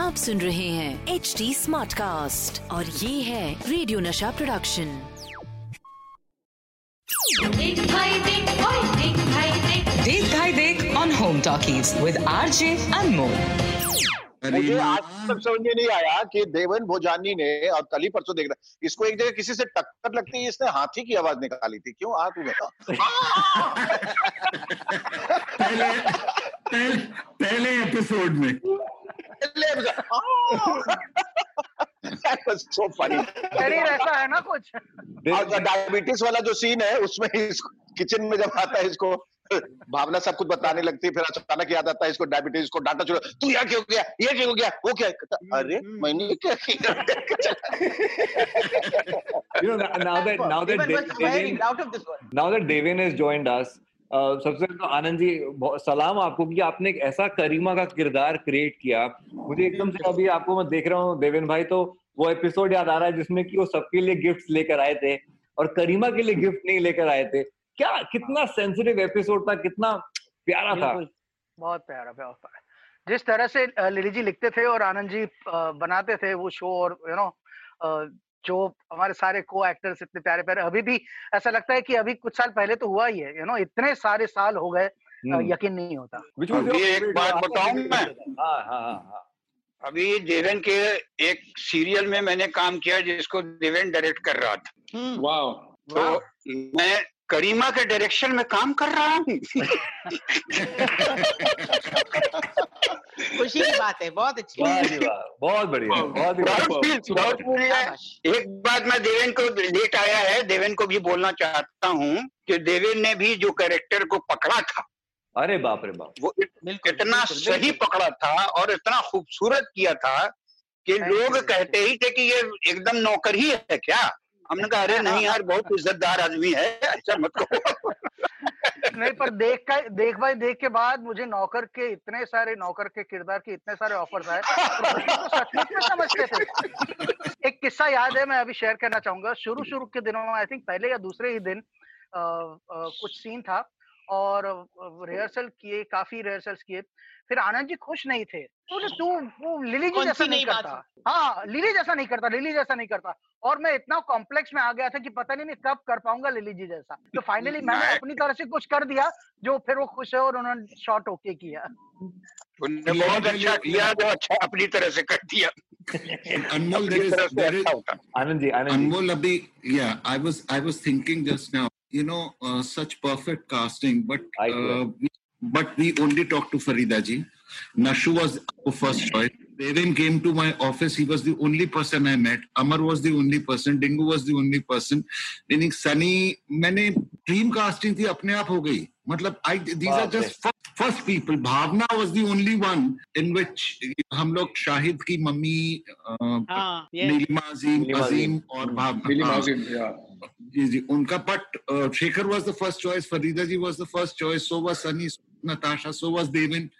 आप सुन रहे हैं एच डी स्मार्ट कास्ट और ये है रेडियो नशा प्रोडक्शन देख भाई देख भाई देख भाई देख देख भाई देख on home talkies with RJ Anmol मुझे आज तक समझ में नहीं आया कि देवन भोजानी ने और कल ही परसों देख रहा इसको एक जगह किसी से टक्कर लगती है इसने हाथी की आवाज़ निकाली थी। क्यों? आ तू बता। पहले पहले पहले एपिसोड में। सो फनी शरीर ऐसा है ना कुछ? डायबिटीज़ वाला जो सीन है उसमें किचन में जब आता है इसको भावना सब कुछ बताने लगती है फिर अचानक याद आता है इसको डायबिटीज़ को डांटा छोड़ो तू यहाँ क्यों गया ये क्यों गया वो क्या अरे मैंने क्या you know now that now that Even was Dev- swearing Devin, out of this world. now that Devin has joined us uh, सबसे पहले तो आनंद जी सलाम आपको कि आपने एक ऐसा करीमा का किरदार क्रिएट किया। मुझे एकदम से अभी आपको मैं देख रहा हूँ देवेन भाई तो वो एपिसोड याद आ रहा है जिसमें कि वो सबके लिए गिफ्ट्स लेकर आए थे और करीमा के लिए गिफ्ट नहीं लेकर आए थे। क्या कितना सेंसिटिव एपिसोड था कितना प्यारा था। बहुत प्यारा बहुत प्यारा जिस तरह से लिली जी लिखते थे और आनंद जी बनाते थे वो शो और यू नो जो हमारे सारे को एक्टर्स इतने प्यारे प्यारे अभी भी ऐसा लगता है कि अभी कुछ साल पहले तो हुआ ही है यू नो इतने सारे साल हो गए हम्म। यकीन नहीं होता। Which अभी एक बात बताऊँ मैं? हाँ हाँ हाँ हाँ। अभी देवेन के एक सीरियल में मैंने काम किया जिसको देवेन डायरेक्ट कर रहा था। वाओ। तो मैं करीमा के डायरेक्शन में काम कर रहा हूँ। खुशी की बात है बहुत अच्छी बहुत बढ़िया बहुत है। एक बात मैं देवेन को लेट आया है देवेन को भी बोलना चाहता हूँ कि देवेन ने भी जो कैरेक्टर को पकड़ा था अरे बाप रे बाप। वो इतना सही पकड़ा था और इतना खूबसूरत किया था कि लोग कहते ही थे कि ये एकदम नौकर ही है क्या? हमने कहा अरे नहीं यार बहुत इज्जतदार आदमी है अच्छा मत कहो। नहीं पर देख का देख भाई देख के बाद मुझे नौकर के इतने सारे नौकर के किरदार के इतने सारे ऑफर्स आए और तो समझते थे? एक किस्सा याद है मैं अभी शेयर करना चाहूँगा। शुरू शुरू के दिनों में आई थिंक पहले या दूसरे ही दिन आ, आ, कुछ सीन था और रिहर्सल किए काफ़ी रिहर्सल्स किए। फिर आनंद जी खुश नहीं थे। तो बोले, तू वो लिली जी जैसा नहीं करता। हाँ लिली जैसा नहीं करता लिली जैसा नहीं करता। और मैं इतना कॉम्प्लेक्स में आ गया था कि पता नहीं मैं कब कर पाऊँगा लिली जी जैसा। तो फाइनली मैंने अपनी तरह से कुछ कर दिया जो फिर वो खुश है और उन्होंने शॉर्ट ओके किया। उन्होंने बहुत अच्छा किया जो अच्छा अपनी तरह से कर दिया। अनमोल अपनी there is there is ji Anand ji. Anmol Abhi, yeah, I was I was thinking just now, you know, uh, such perfect casting, but I uh, but we only talked to Farida ji. Nashu was our first choice. Devin came to my office. He was the only person I met. Amar was the only person. Dingu was the only person. Meaning Sunny, मैंने dream casting थी अपने आप हो गई. मतलब I these are बाप रे। just first, first people. Bhavna was the only one in which हम लोग शाहिद की मम्मी uh, हाँ ये नीलिमा अजीम नीलिमा अजीम अजीम। और भावना हाँ, जी जी उनका but Shekhar was the first choice Farida ji was the first choice so was Sunny Natasha, so was Devin.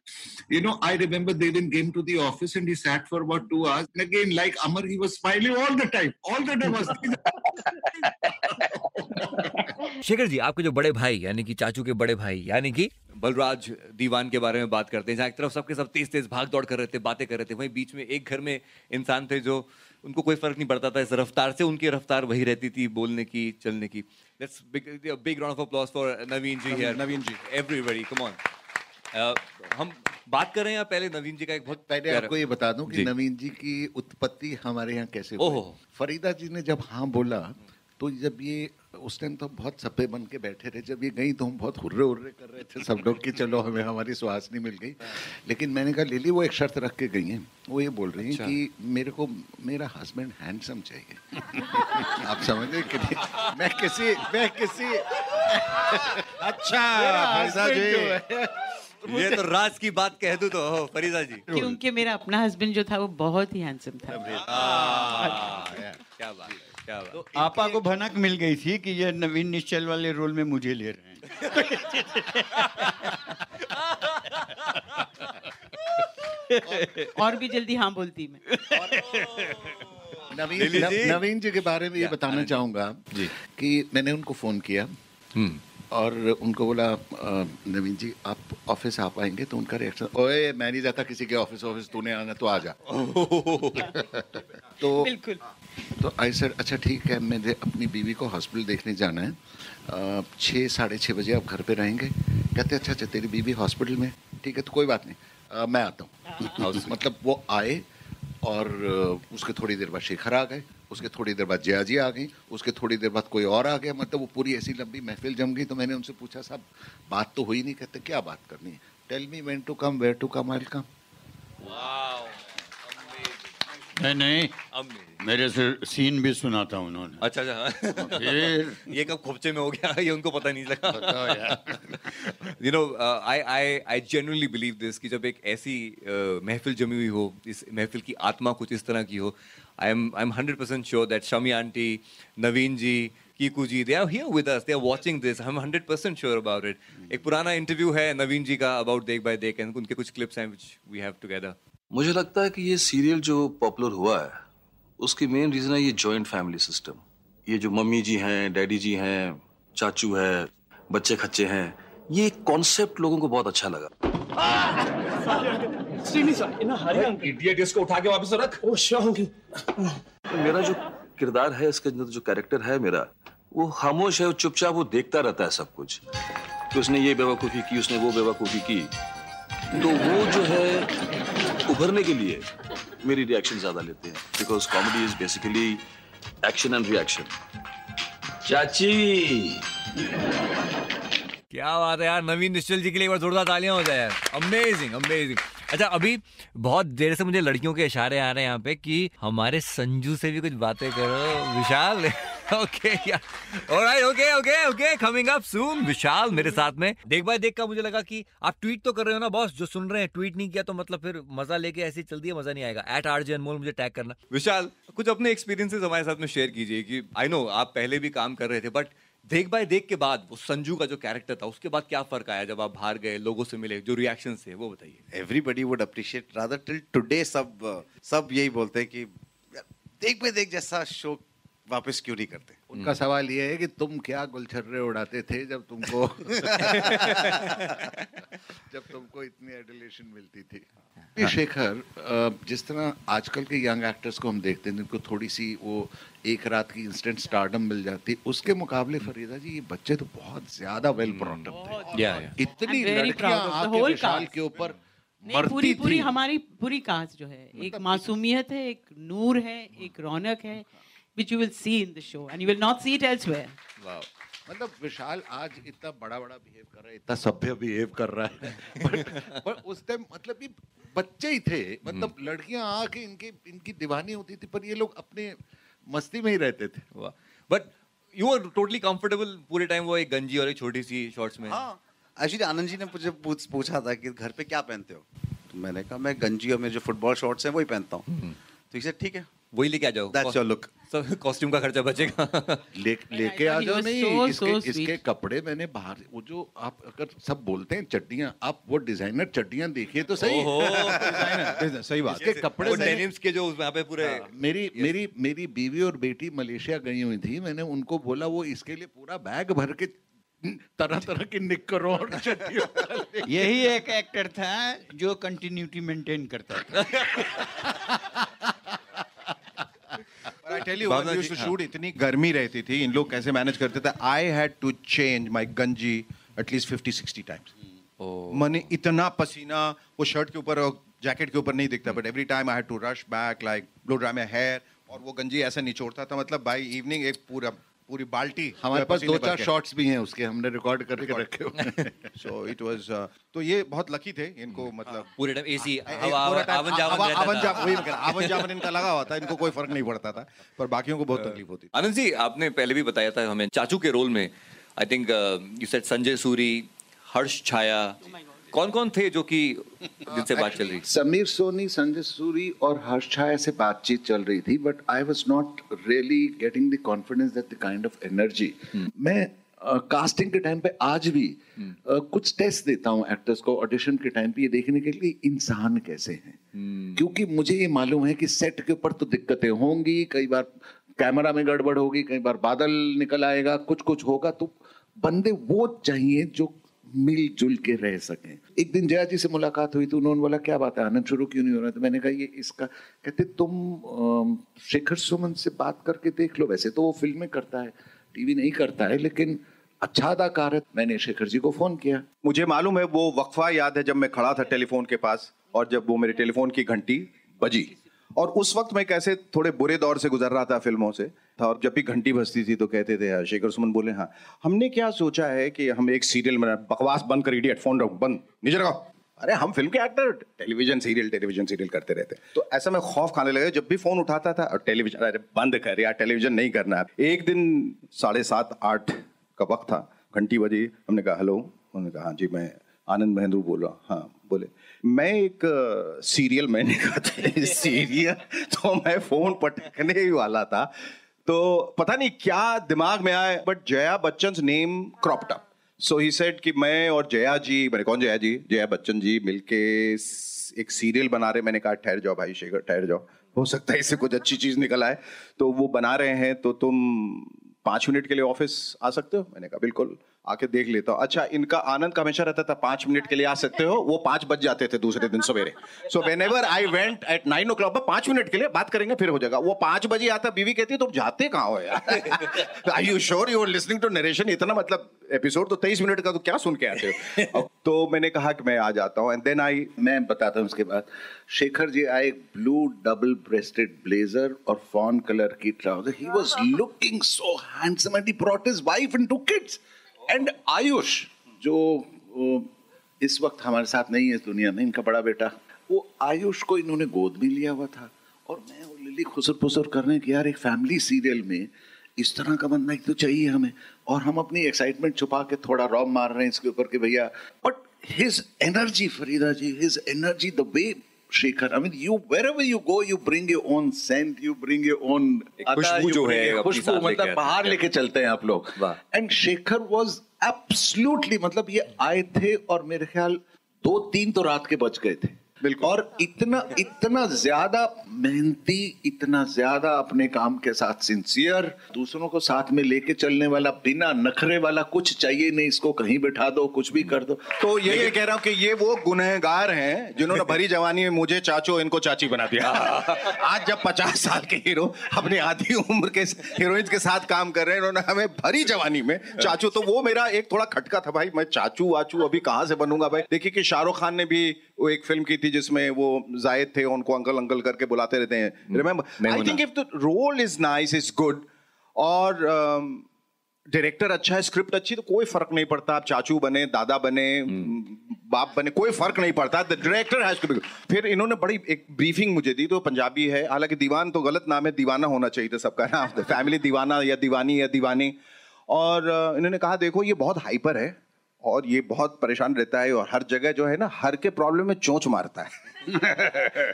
You know, I remember Devin came to the office and he sat for about two hours. And again, like Amar, he was smiling all the time. All the time was Shekhar ji आपके जो बड़े भाई यानी कि चाचू के बड़े भाई यानी कि बलराज दीवान के बारे में बात करते हैं जहाँ एक तरफ़ सबके सब तेज तेज भाग दौड़ कर रहे थे बातें कर रहे थे वहीं बीच में एक घर में इंसान थे जो उनको कोई फ़र्क नहीं पड़ता था इस रफ्तार से उनकी रफ्तार वही रहती थी बोलने की चलने की let's round of applause for Naveen ji here. Naveen ji. Everybody, come on. हम बात कर रहे हैं या पहले नवीन जी का एक बहुत पहले आपको ये बता दूँ कि। नवीन जी की उत्पत्ति हमारे यहाँ कैसे हुई फरीदा जी ने जब हाँ बोला तो जब ये उस टाइम तो हम बहुत सपे बन के बैठे थे। जब ये गई तो हम बहुत हुर्रे हुर्रे कर रहे थे सब लोग कि चलो हमें हमारी सुहासनी मिल गई। लेकिन मैंने कहा लिली वो एक शर्त रख के गई हैं। वो ये बोल रही हैं अच्छा। कि मेरे को मेरा हस्बैंड हैंडसम चाहिए। आप समझ रहे कि मैं किसी मैं किसी अच्छा फरीदा जी। ये तो राज की बात कह दूँ तो हो फरीदा जी। क्योंकि मेरा अपना हस्बैंड जो था वो बहुत ही हैंडसम था। क्या बात है। क्या बात? तो आपा को भनक मिल गई थी कि ये नवीन निश्चल वाले रोल में मुझे ले रहे और, और भी जल्दी हाँ बोलती मैं। नवीन नव- जी। नवीन जी के बारे में ये बताना चाहूँगा कि मैंने उनको फ़ोन किया। और उनको बोला नवीन जी आप ऑफ़िस आ पाएँगे? तो उनका रिएक्शन ओए मैं नहीं जाता किसी के ऑफ़िस ऑफ़िस तूने आना तो आ जा। तो बिल्कुल। तो आई सर अच्छा ठीक है मुझे अपनी बीवी को हॉस्पिटल देखने जाना है। छः साढ़े छः बजे आप घर पे रहेंगे। कहते अच्छा अच्छा तेरी बीवी हॉस्पिटल में ठीक है तो कोई बात नहीं। अ, मैं आता हूँ। मतलब वो आए और उसके थोड़ी देर बाद शेखर आ गए उसके थोड़ी देर बाद जया जी आ गई उसके थोड़ी देर बाद कोई और आ गया। मतलब वो पूरी ऐसी लंबी महफिल जम गई तो मैंने उनसे पूछा साहब बात तो हुई नहीं। कहते क्या बात करनी है? Tell me when to come where to come I come नहीं नहीं। अब मेरे से सीन भी सुना था उन्होंने। अच्छा अच्छा। फिर ये कब खोपचे में हो गया? ये उनको पता नहीं लगा you know I I I genuinely believe this कि जब एक ऐसी uh, महफिल जमी हुई हो इस महफिल की आत्मा कुछ इस तरह की हो I am I am hundred percent sure that Shami aunty Naveen ji Kiku ji they are here with us they are watching this I am hundred percent sure about it एक पुराना इंटरव्यू है नवीन जी का about देख बाय देख and उनके कुछ clips हैं व्हिच वी हैव टुगेदर मुझे लगता है कि ये सीरियल जो पॉपुलर हुआ है उसकी मेन रीजन है ये जॉइंट फैमिली सिस्टम ये जो मम्मी जी हैं डैडी जी हैं चाचू है बच्चे खच्चे हैं ये कॉन्सेप्ट लोगों को बहुत अच्छा लगा। इडियट इसको उठा के वापस रख। ओ मेरा जो किरदार है इसके अंदर जो कैरेक्टर है मेरा वो खामोश है वो चुपचाप वो देखता रहता है सब कुछ। कि उसने ये बेवकूफ़ी की उसने वो बेवकूफ़ी की। तो वो जो है उभरने के लिए मेरी रिएक्शन ज़्यादा लेते हैं। Because comedy is basically action and reaction चाची! क्या बात है यार, नवीन निश्चल जी के लिए एक बार जोरदार तालियाँ हो जाए। अमेजिंग अमेजिंग अच्छा अभी बहुत देर से मुझे लड़कियों के इशारे आ रहे हैं यहाँ पे कि हमारे संजू से भी कुछ बातें करो, Vishal. Okay alright okay okay okay coming up soon Vishal मेरे साथ में। देख भाई देख का मुझे लगा कि आप ट्वीट तो कर रहे हो ना बॉस जो सुन रहे हैं ट्वीट नहीं किया तो मतलब फिर मज़ा लेके ऐसे चल दिया मज़ा नहीं आएगा। एट आर जे अनमोल मुझे टैग करना। विशाल कुछ अपने एक्सपीरियंसेस हमारे साथ में शेयर कीजिए कि आई नो आप पहले भी काम कर रहे थे बट देख बाय देख के बाद वो संजू का जो कैरेक्टर था उसके बाद क्या फ़र्क आया जब आप बाहर गए लोगों से मिले जो रिएक्शन थे वो बताइए। Everybody would appreciate rather till today सब सब यही बोलते हैं कि देख पे देख जैसा शो वापस क्यों नहीं करते? उनका सवाल ये है कि तुम क्या गुलछर्रे उड़ाते थे जब तुमको जब तुमको इतनी एडुलेशन मिलती थी? ये शेखर जिस तरह आजकल के यंग एक्टर्स को हम देखते हैं जिनको थोड़ी सी वो एक रात की इंस्टेंट स्टारडम मिल जाती है उसके मुकाबले फरीदा जी ये बच्चे तो बहुत ज़्यादा वेल ब्रॉटअप थे। या, या। इतनी लड़कियाँ विशाल के ऊपर नहीं, पूरी पूरी हमारी पूरी कास्ट जो है एक मासूमियत है एक नूर है एक रौनक है। Which you will see in the show and you will not see it elsewhere. Wow. मतलब विशाल आज इतना बड़ा बड़ा बिहेव कर रहा है इतना सभ्य बिहेव कर रहा है। But- but उस टाइम मतलब ये बच्चे ही थे मतलब लड़कियाँ आके इनके इनकी दीवानी होती थी पर ये लोग अपने मस्ती में ही रहते थे। But you are totally comfortable पूरे टाइम वो एक गंजी और एक छोटी सी शॉर्ट्स में। हाँ। एक्चुअली आनंद जी ने मुझे पूछ, पूछा था कि घर पे क्या पहनते हो? तो मैंने कहा मैं गंजी और मेरे जो फुटबॉल शॉर्ट्स हैं वही पहनता हूँ। तो इसे ठीक है। वही लेके आ जाओ। That's your look. सब कॉस्ट्यूम का खर्चा बचेगा। ले, लेके आ जाओ नहीं so, इसके so इसके कपड़े मैंने बाहर वो जो आप अगर सब बोलते हैं चड्डियाँ आप वो डिज़ाइनर चड्डियाँ देखिए तो सही। ओहो। डिज़ाइनर, सही बात। इसके कपड़े डेनिम्स के जो वहाँ पे पूरे हाँ, मेरी मेरी मेरी बीवी और बेटी मलेशिया गई हुई थी मैंने उनको बोला वो इसके लिए पूरा बैग भर के तरह तरह की चड्डियों यही एक एक्टर था जो कंटिन्यूटी मेंटेन करता था। यू भावना वन जी, टू हाँ। शूट इतनी गर्मी रहती थी इन लोग कैसे मैनेज करते थे? I had to change my गंजी एटलीस्ट 50 60 टाइम्स मैंने इतना पसीना वो शर्ट के ऊपर और जैकेट के ऊपर नहीं दिखता but every time I had to rush back like blow dry my hair और वो गंजी ऐसे निचोड़ता था मतलब बाई इवनिंग एक पूरा पूरी बाल्टी हमारे पास दो चार शॉट्स भी हैं उसके हमने रिकॉर्ड करके रखे हुए सो इट वाज तो ये बहुत लकी थे इनको मतलब पूरे टाइम एसी हवा आवन जावन आवन जावन आवन जावन इनका लगा हुआ था इनको कोई फ़र्क नहीं पड़ता था पर बाकियों को बहुत तकलीफ़ होती आनंद जी आपने पहले भी बताया था हमें चाचू के रोल में I think you said Sanjay Suri Harsh Chhaya कौन कौन थे जो कि जिनसे बात चल रही समीर सोनी संजय सूरी और हर्ष छाया से बातचीत चल रही थी but I was not really getting the confidence that the kind of energy मैं कास्टिंग के टाइम पे आज भी अ, कुछ टेस्ट देता हूँ एक्टर्स को ऑडिशन के टाइम पे ये देखने के लिए इंसान कैसे हैं। क्योंकि मुझे ये मालूम है कि सेट के ऊपर तो दिक्कतें होंगी कई बार कैमरा में गड़बड़ होगी कई बार बादल निकल आएगा कुछ कुछ होगा तो बंदे वो चाहिए जो मिलजुल के रह सकें। एक दिन जया जी से मुलाकात हुई तो उन्होंने बोला, क्या बात है? आनंद शुरू क्यों नहीं हो रहा? तो मैंने कहा, ये इसका कहते, तुम शेखर सुमन से बात करके देख लो। वैसे तो वो फ़िल्में करता है, टीवी नहीं करता है, लेकिन अच्छा अदाकार है। मैंने शेखर जी को फ़ोन किया। मुझे मालूम है वो वक्फा याद है जब मैं खड़ा था टेलीफोन के पास और जब वो मेरे टेलीफोन की घंटी बजी। और उस वक्त मैं कैसे थोड़े बुरे दौर से गुजर रहा था फ़िल्मों से था और जब भी घंटी बजती थी तो कहते थे "हाँ, शेखर सुमन बोले हाँ हमने क्या सोचा है कि हम एक सीरियल बना बकवास बंद कर इडियट फ़ोन रखो बंद नीचे रखो। अरे हम फ़िल्म के actor television serial television serial करते रहते। तो ऐसा मैं खौफ खाने लगा जब भी फ़ोन उठाता था और टेलीविज़न अरे बंद कर यार टेलीविज़न नहीं करना। एक दिन साढ़े सात आठ का वक्त था घंटी बजी हमने कहा हेलो? उन्होंने कहा हाँ जी मैं आनंद महेंद्र बोल रहा हाँ बोले, मैं एक सीरियल मैंने कहा था सीरियल तो मैं फ़ोन पटकने ही वाला था। तो पता नहीं क्या दिमाग में आया but Jaya Bachchan name cropped up so he said कि मैं और जया जी, मैंने कौन जया जी? जया बच्चन जी मिलके एक सीरियल बना रहे मैंने कहा, ठहर जाओ भाई, शेखर, ठहर जाओ। हो सकता है इससे कुछ अच्छी चीज़ निकल आए। तो वो बना रहे हैं तो तुम पाँच मिनट के लिए ऑफ़िस आ सकते हो? मैंने कहा, बिल्कुल। आके देख लेता हूँ। अच्छा इनका आनंद का हमेशा रहता था पाँच मिनट के लिए आ सकते हो वो पाँच बज जाते थे दूसरे दिन सवेरे। So whenever I went at nine o'clock पाँच मिनट के लिए बात करेंगे फिर हो जाएगा। वो पाँच बजे आता बीवी कहती है तुम जाते कहाँ हो यार? I you sure you are listening to narration इतना मतलब एपिसोड तो तेईस मिनट का तो क्या सुन के आते हो? तो मैंने कहा कि मैं आ जाता हूँ एंड देन आई मैं बताता हूँ उसके बाद। शेखर जी आए ब्लू डबल ब्रेस्टेड ब्लेजर और फॉन कलर की trouser he was looking so handsome and he brought his wife and two kids and Ayush, जो इस वक्त हमारे साथ नहीं है दुनिया में, इनका बड़ा बेटा, वो आयुष को इन्होंने गोद में लिया हुआ था। और मैं और लिली खुसर पुसर करने की यार, एक फैमिली सीरियल में इस तरह का बंदा एक तो चाहिए हमें। और हम अपनी एक्साइटमेंट छुपा के थोड़ा रॉब मार रहे हैं इसके ऊपर कि भैया but his energy Farida ji his energy the way Shekhar I mean you wherever you go you bring your own scent you bring your own खुशबू जो है खुशबू मतलब बाहर लेके चलते हैं आप लोग। एंड शेखर वॉज़ एब्सोल्युटली मतलब ये आए थे और मेरे ख्याल दो तीन तो रात के बच गए थे। और इतना इतना ज़्यादा मेहनती इतना ज़्यादा अपने काम के साथ सिंसियर दूसरों को साथ में लेके चलने वाला बिना नखरे वाला कुछ चाहिए नहीं इसको कहीं बिठा दो कुछ भी कर दो। तो ये ये कह रहा हूँ कि ये वो गुनहगार हैं जिन्होंने भरी जवानी में मुझे चाचो इनको चाची बना दिया। आज जब पचास साल के हीरो अपनी आधी उम्र के हीरोइंस के साथ काम कर रहे हैं उन्होंने हमें भरी जवानी में चाचू तो वो मेरा एक थोड़ा खटका था भाई मैं चाचू वाचू अभी कहाँ से बनूँगा भाई? देखिए कि शाहरुख खान ने भी वो एक फ़िल्म की थी जिसमें वो जायद थे उनको अंकल अंकल करके बुलाते रहते हैं। Remember I think if the role is nice is good और डायरेक्टर अच्छा है स्क्रिप्ट अच्छी तो कोई फ़र्क नहीं पड़ता। आप चाचू बने दादा बने बाप बने कोई फ़र्क नहीं पड़ता। The director has to be फिर इन्होंने बड़ी एक ब्रीफिंग मुझे दी तो पंजाबी है। हालाँकि दीवान तो गलत नाम है दीवाना होना चाहिए था सबका नाम। फैमिली दीवाना या दीवानी या दीवानी। और इन्होंने कहा देखो ये बहुत हाइपर है। और ये बहुत परेशान रहता है और हर जगह जो है ना, हर के प्रॉब्लम में चोंच मारता है।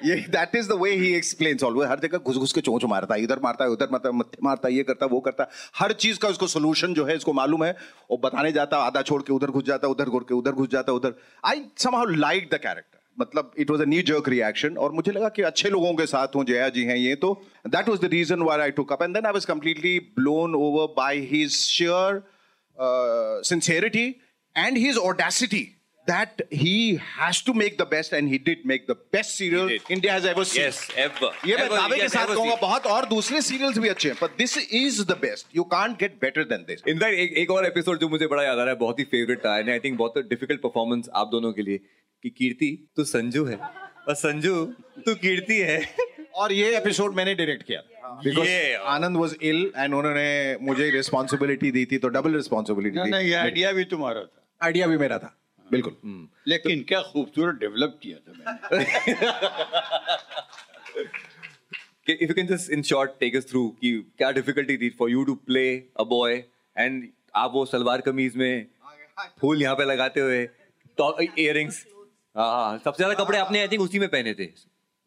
ये that is the way he explain always हर जगह घुस घुस के चोंच मारता है, इधर मारता है, उधर मारता है मत्थे मारता है, ये करता, वो करता। हर चीज़ का उसको सोल्यूशन जो है, इसको मालूम है। वो बताने जाता, आधा छोड़ के उधर घुस जाता, उधर घुर के उधर घुस जाता, उधर। I somehow like the character मतलब it was a new jerk reaction और मुझे लगा कि अच्छे लोगों के साथ हूँ, जया जी हैं ये तो। That was the reason why I took up and then I was completely blown over by his sheer sincerity and his audacity that he has to make the best and he did make the best serial India has ever seen. Yes, ever. ये मैं दावे के साथ कहूँगा बहुत और दूसरे serials भी अच्छे हैं but this is the best. You can't get better than this. In fact एक, एक और एपिसोड जो मुझे बड़ा याद आ रहा है बहुत ही फेवरेट था आई थिंक बहुत डिफ़िकल्ट परफॉर्मेंस आप दोनों के लिए कि कीर्ति तू संजू है और संजू तू कीर्ति है और ये एपिसोड मैंने डायरेक्ट किया because Yeah. Anand was ill and उन्होंने मुझे रिस्पॉन्सिबिलिटी दी थी तो डबल रिस्पॉन्सिबिलिटी दी नहीं ये आइडिया भी तुम्हारा था आइडिया भी मेरा था। बिल्कुल। लेकिन क्या खूबसूरत डेवलप किया था मैंने। if you can just in short take us through कि क्या डिफिकल्टी थी for you to play a boy and आप वो सलवार कमीज में फूल यहाँ पे लगाते हुए तो इयरिंग्स हाँ। सबसे ज़्यादा कपड़े आपने आई थिंक उसी में पहने थे।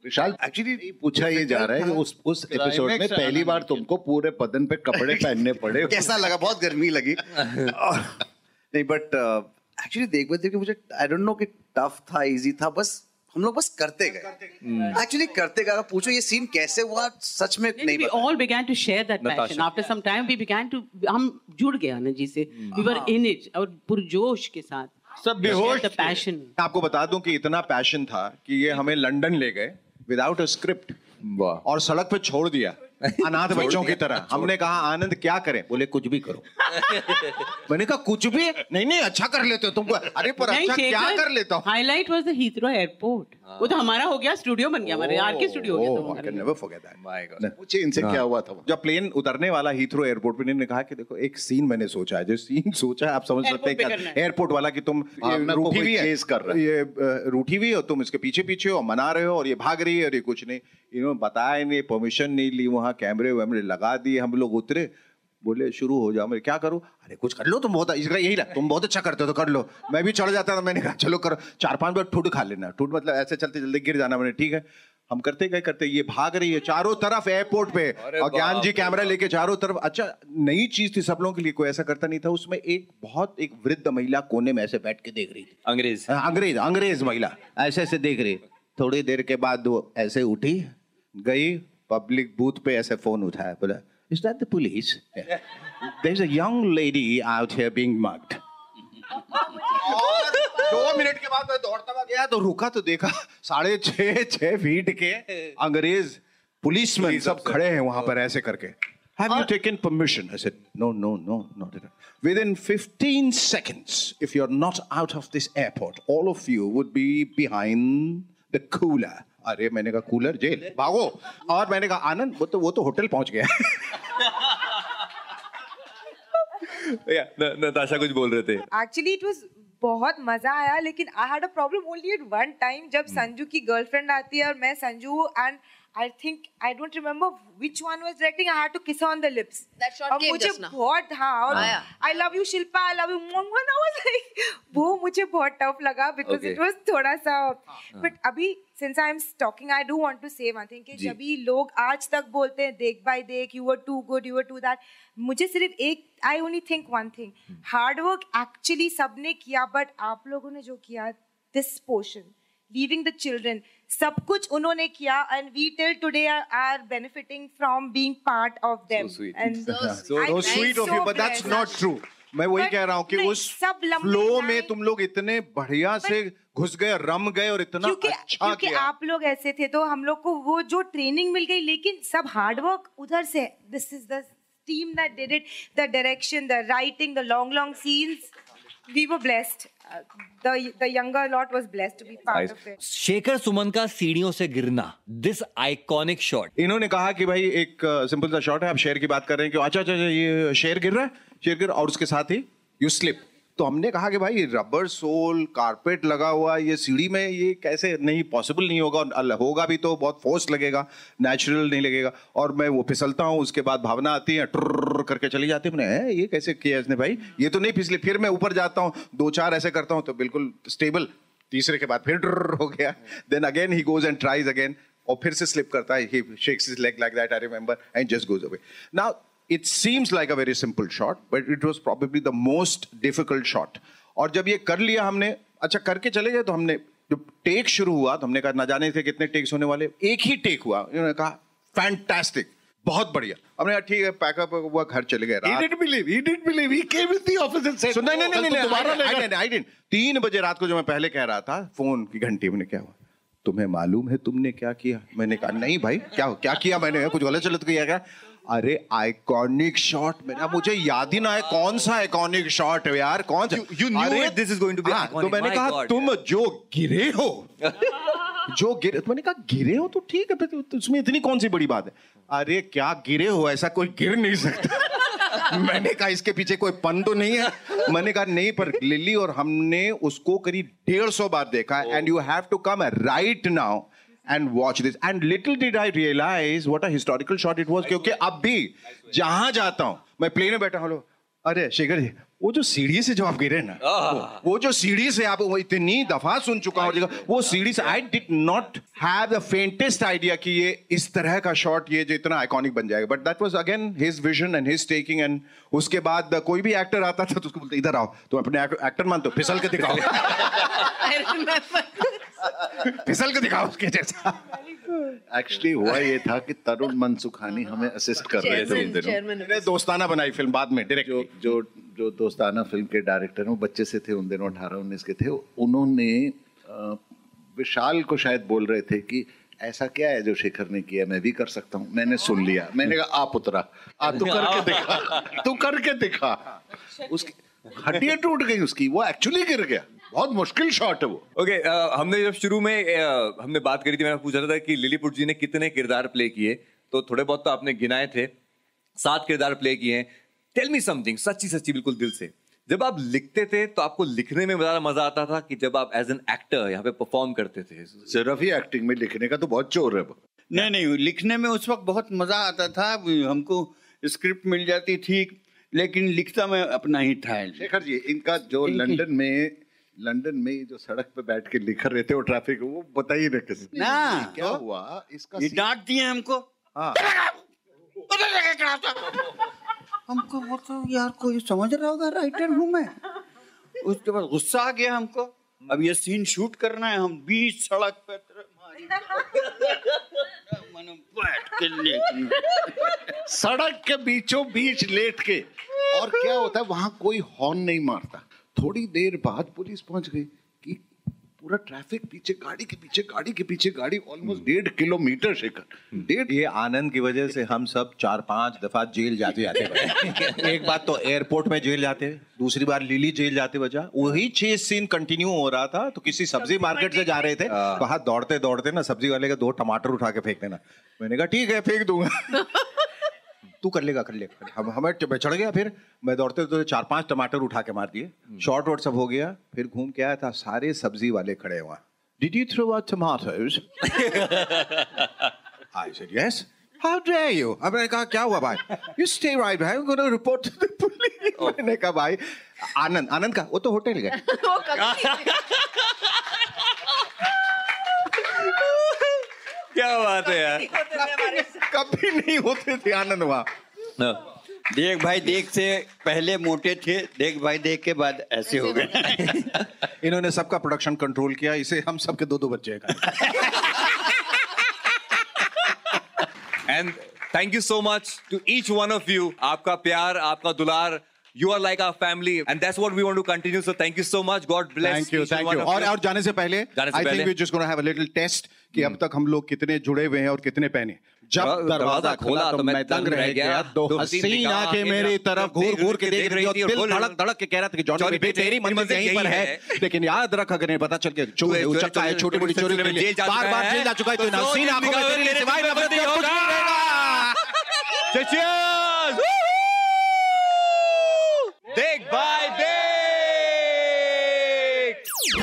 विशाल एक्चुअली पूछा ये जा रहा है कि उस उस एपिसोड में पहली बार तुमको पूरे बदन पे कपड़े पहनने पड़े। कैसा लगा? बहुत गर्मी लगी। और- नहीं बट एक्चुअली देख देख मुझे आई डोंट नो कि टफ था इजी था बस हम लोग बस करते गए। एक्चुअली करते गए। पूछो ये सीन कैसे हुआ सच में नहीं all began to share that passion. Natasha. After some time, we began to हम जुड़ गए आनंद जी से. We were in it और पुरजोश के साथ. सब बेहोश passion. आपको बता दूँ कि इतना पैशन था कि ये हमें लंदन ले गए विदाउट अ स्क्रिप्ट और सड़क पे छोड़ दिया। अनाथ बच्चों की तरह। हमने कहा आनंद क्या करें? बोले कुछ भी करो। मैंने कहा कुछ भी? नहीं नहीं अच्छा कर लेते हो तुमको। अरे पर अच्छा क्या कर लेता हूँ? Highlight was the Heathrow airport वो तो हमारा हो गया स्टूडियो बन गया हमारे आर के स्टूडियो हो गया तो। नेवर फॉरगेट दैट पूछे इनसे क्या हुआ था जब प्लेन उतरने वाला हीथ्रो एयरपोर्ट पे इन्होंने कहा कि देखो एक सीन मैंने सोचा है जो सीन सोचा है आप समझ सकते हैं है। एयरपोर्ट वाला कि तुम को रूठी हुई है कर रहा है। ये रूठी हुई हो तुम इसके पीछे पीछे हो मना रहे हो और ये भाग रही है और ये कुछ नहीं इन्होंने बताया नहीं परमिशन नहीं ली वहाँ कैमरे वैमरे लगा दिए हम लोग उतरे बोले शुरू हो जाओ मैं क्या करूँ? अरे कुछ कर लो तुम बहुत इसका यही लगा तुम बहुत अच्छा करते हो तो कर लो। मैं भी चढ़ जाता था मैंने कहा चलो करो चार पाँच बार ठुड खा लेना ठुड मतलब ऐसे चलते चलते गिर जाना मैंने ठीक है? हम करते गए करते ये भाग रही है चारों तरफ़ एयरपोर्ट पे और ज्ञान जी कैमरा लेके चारों तरफ़ अच्छा नई चीज़ थी सब लोगों के लिए कोई ऐसा करता नहीं था उसमें एक बहुत एक वृद्ध महिला कोने में ऐसे बैठ के देख रही थी। अंग्रेज़। अंग्रेज़ अंग्रेज़ महिला ऐसे ऐसे देख रही। थोड़ी देर के बाद वो ऐसे उठी गई पब्लिक बूथ पे ऐसे फ़ोन उठाया बोला Is that the police there is a young lady out here being mugged दो मिनट के बाद मैं दौड़ता हुआ गया तो रुका तो देखा साढ़े छह छह फीट के अंग्रेज पुलिसमैन सब खड़े हैं वहां पर ऐसे करके Have you taken permission? I said, no, no, no, not at all. Within 15 seconds, if you're not out of this airport, all of you would be behind the cooler. अरे मैंने कहा कूलर जेल भागो। और मैंने कहा आनंद वो तो वो तो होटल पहुँच गया। या, नताशा कुछ बोल रहे थे। एक्चुअली इट वाज बहुत मज़ा आया लेकिन I had a problem only at one time जब संजू की गर्लफ्रेंड आती है और मैं Sanju and I think I don't remember which one was directing I had to kiss on the lips और मुझे बहुत हाँ और I love you Shilpa I love you Mohan I was like वो मुझे बहुत टफ लगा बिकॉज़ इट वाज थोड़ा सा बट अभी since I am talking I do want to say one thing कि जब भी लोग आज तक बोलते हैं देख बाय देख you were too good you were too that मुझे सिर्फ़ एक I only think one thing hard work actually सबने किया बट आप लोगों ने जो किया this portion leaving the children सब कुछ उन्होंने किया and we till today are benefiting from being part of them and so sweet. Of you but that's not true. मैं वही कह रहा हूँ कि उस फ्लो में तुम लोग इतने बढ़िया से घुस गए रम गए और इतना क्योंकि अच्छा क्योंकि किया। आप लोग ऐसे थे तो हम लोग को वो जो ट्रेनिंग मिल गई लेकिन सब हार्डवर्क उधर से। This is the team that did it the direction the writing the long long scenes we were blessed the the younger lot was blessed to be part of it Shekhar Suman का सीढ़ियों से गिरना this iconic shot इन्होंने कहा कि भाई एक simple सा शॉट है आप शेर की बात कर रहे हैं कि अच्छा अच्छा अच्छा, ये शेर गिर रहा है? शेर गिर और उसके साथ ही यू स्लिप तो हमने कहा कि भाई, रबर सोल, कारपेट लगा हुआ, ये सीढ़ी में ये कैसे नहीं पॉसिबल नहीं होगा, और होगा भी तो बहुत फोर्स लगेगा नेचुरल नहीं लगेगा। और मैं वो फिसलता हूँ, उसके बाद भावना आती है ट्र करके चली जाती है। मैंने ये कैसे किया इसने भाई? ये तो नहीं फिसली, फिर मैं ऊपर जाता हूँ, दो चार ऐसे करता हूँ तो बिल्कुल स्टेबल तीसरे के बाद फिर ट्र हो गया। Then again he goes and tries again और फिर से स्लिप करता है he shakes leg like that I remember and just goes away now it seems like a very simple shot but it was probably the most difficult shot और जब ये कर लिया हमने अच्छा करके चले गए तो हमने जब टेक शुरू हुआ तो हमने कहा ना जाने थे कितने टेक्स होने वाले। एक ही टेक हुआ। इन्होंने कहा फैंटास्टिक बहुत बढ़िया। हमने कहा ठीक है पैकअप हुआ घर चले गए didn't believe. He didn't believe. He came in the office and said, So, नहीं नहीं "Oh, नहीं दोबारा didn't- I लेगा." didn't- तीन बजे रात को जो मैं पहले कह रहा था फ़ोन की घंटी मैंने क्या हुआ? तुम्हें मालूम है तुमने क्या किया? मैंने कहा नहीं भाई क्या क्या किया मैंने? कुछ गलत चलत किया क्या? अरे आइकॉनिक शॉट मेरा मुझे याद ही ना है कौन सा आइकॉनिक शॉट है यार कौन सा? This is going to be हाँ, iconic. तो मैंने कहा God. तुम जो गिरे हो जो गिरे तो मैंने कहा गिरे हो तो ठीक है तो उसमें इतनी कौन सी बड़ी बात है? अरे क्या गिरे हो ऐसा कोई गिर नहीं सकता। मैंने कहा इसके पीछे कोई पन तो नहीं है। मैंने कहा नहीं पर लिली और हमने उसको करीब डेढ़ सौ बार देखा and you have to come right now and watch this and little did I realise what a historical shot it was क्योंकि अब भी जहाँ जाता हूँ मैं प्लेन में बैठा हूँ अरे शेखर जी वो जो सीढ़ी से जो आप गिरे ना वो, वो जो सीढ़ी से आप वो इतनी दफ़ा सुन चुका हूँ वो सीढ़ी से I did not have the faintest idea कि ये इस तरह का शॉट ये जो इतना आइकॉनिक बन जाएगा. But that was again his vision and his taking and उसके बाद कोई भी एक्टर आता था तो उसको बोलते इधर आओ। तुम अपने एक्टर मानते हो फिसल के दिखाओ फिसल के दिखाओ उसके जैसा। एक्चुअली हुआ ये था कि तरुण मनसुखानी हमें असिस्ट कर रहे थे उन दिनों। दोस्ताना बनाई फ़िल्म बाद में डायरेक्ट जो जो जो दोस्ताना फ़िल्म के डायरेक्टर हैं वो बच्चे से थे उन दिनों अठारह उन्नीस के थे। उन्होंने विशाल को शायद बोल रहे थे कि ऐसा क्या है जो शेखर ने किया मैं भी कर सकता हूँ। मैंने सुन लिया। मैंने कहा आप उतरा। आ तू करके दिखा। तू करके दिखा। उसकी हड्डियाँ टूट गई उसकी। वो एक्चुअली गिर गया। बहुत मुश्किल शॉट है वो। ओके okay, हमने जब शुरू में अ, हमने बात करी थी मैंने पूछा था कि लिलीपुट जी ने कितने किरदार प्ले किए? तो थोड़े बहुत तो आपने गिनाए थे। सात किरदार प्ले किए हैं। टेल मी समथिंग सच्ची सच्ची बिल्कुल दिल से। जब आप लिखते थे तो आपको लिखने में ज़्यादा मज़ा आता था कि जब आप एज एन एक्टर यहाँ पे परफॉर्म करते थे? सिर्फ़ ही एक्टिंग में लिखने का तो बहुत चोर है नहीं नहीं लिखने में उस वक्त बहुत मज़ा आता था। हमको स्क्रिप्ट मिल जाती थी लेकिन लिखता मैं अपना ही था। शेखर जी इनका जो लंदन में लंदन में जो सड़क पे बैठ के लिख रहे थे वो ट्रैफ़िक वो बताइए ना किसी ना। क्या हुआ? इसका ये डांट दिए हमको। हाँ। हमको वो तो यार कोई समझ रहा होगा राइटर हूँ मैं। उसके बाद गुस्सा आ गया हमको। अब ये सीन शूट करना है हम बीच सड़क पे के सड़क के बीचों बीच लेट के। और क्या होता है वहाँ कोई हॉर्न नहीं मारता। थोड़ी देर बाद पुलिस पहुँच गई कि पूरा ट्रैफ़िक पीछे गाड़ी के पीछे गाड़ी के पीछे गाड़ी ऑलमोस्ट डेढ़ किलोमीटर शेखर डेढ़ ये आनंद की वजह से हम सब चार पाँच दफ़ा जेल जाते जाते एक बात तो एयरपोर्ट में जेल जाते दूसरी बार लिली जेल जाते बचा। वही चेज सीन कंटिन्यू हो रहा था तो किसी सब्ज़ी मार्केट से जा रहे थे वहाँ दौड़ते दौड़ते ना सब्ज़ी वाले का दो टमाटर उठा के फेंक देना मैंने कहा ठीक है फेंक दूँगा। तू कर लेगा कर लेगा हम हमें चढ़ गया फिर। मैं दौड़ते दौड़ते चार पाँच टमाटर उठा के मार दिए। शॉर्ट वॉट सब हो गया। फिर घूम के आया था सारे सब्ज़ी वाले खड़े वहाँ did you throw out tomatoes I said yes how dare you अब मैंने कहा क्या हुआ भाई? यू स्टे राइट भाई। Gonna report to the police मैंने कहा भाई आनंद आनंद का वो तो होटल गए। क्या बात है यार। कभी नहीं होते थे आनंद वहाँ देख भाई देख से पहले मोटे थे देख भाई देख के बाद ऐसे हो गए। इन्होंने सबका प्रोडक्शन कंट्रोल किया इसे हम सबके दो दो बच्चे हैं। And thank you so much to each one of you आपका प्यार आपका दुलार you are like our family and that's what we want to continue so thank you so much God bless thank you thank you और और जाने से पहले I think we just gonna have a little test कि अब तक हम लोग कितने जुड़े हुए हैं और कितने पहने। जब दरवाज़ा खोला तो मैं दंग रह गया। दो हसीन आँखें मेरी तरफ़ घूर घूर के देख रही थी और दिल धड़क धड़क के कह रहा था कि जॉनी बेटे तेरी मंजिल यहीं पर है। लेकिन याद रख अगर नहीं पता चल के चोर उचक्का है छोटी मोटी चोरी के लिए। बार बार जेल जा चुका है तो हसीन आँखों में तेरे लिए सिवाय नफरत कुछ नहीं रहेगा! देख भाई देख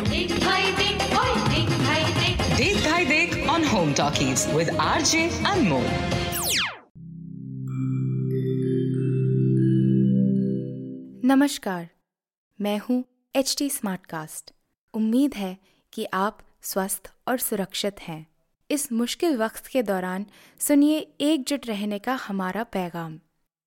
देख भाई देख देख भाई देख on Home Talkies with RJ Anmol. नमस्कार मैं हूँ एच टी स्मार्टकास्ट उम्मीद है कि आप स्वस्थ और सुरक्षित हैं। इस मुश्किल वक्त के दौरान सुनिए एकजुट रहने का हमारा पैगाम।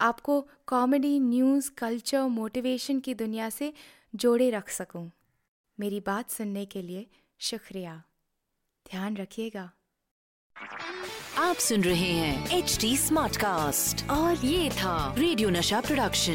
आपको कॉमेडी न्यूज़ कल्चर मोटिवेशन की दुनिया से जोड़े रख सकूँ। मेरी बात सुनने के लिए शुक्रिया। ध्यान रखिएगा। आप सुन रहे हैं एच डी स्मार्ट कास्ट और ये था radio Nasha production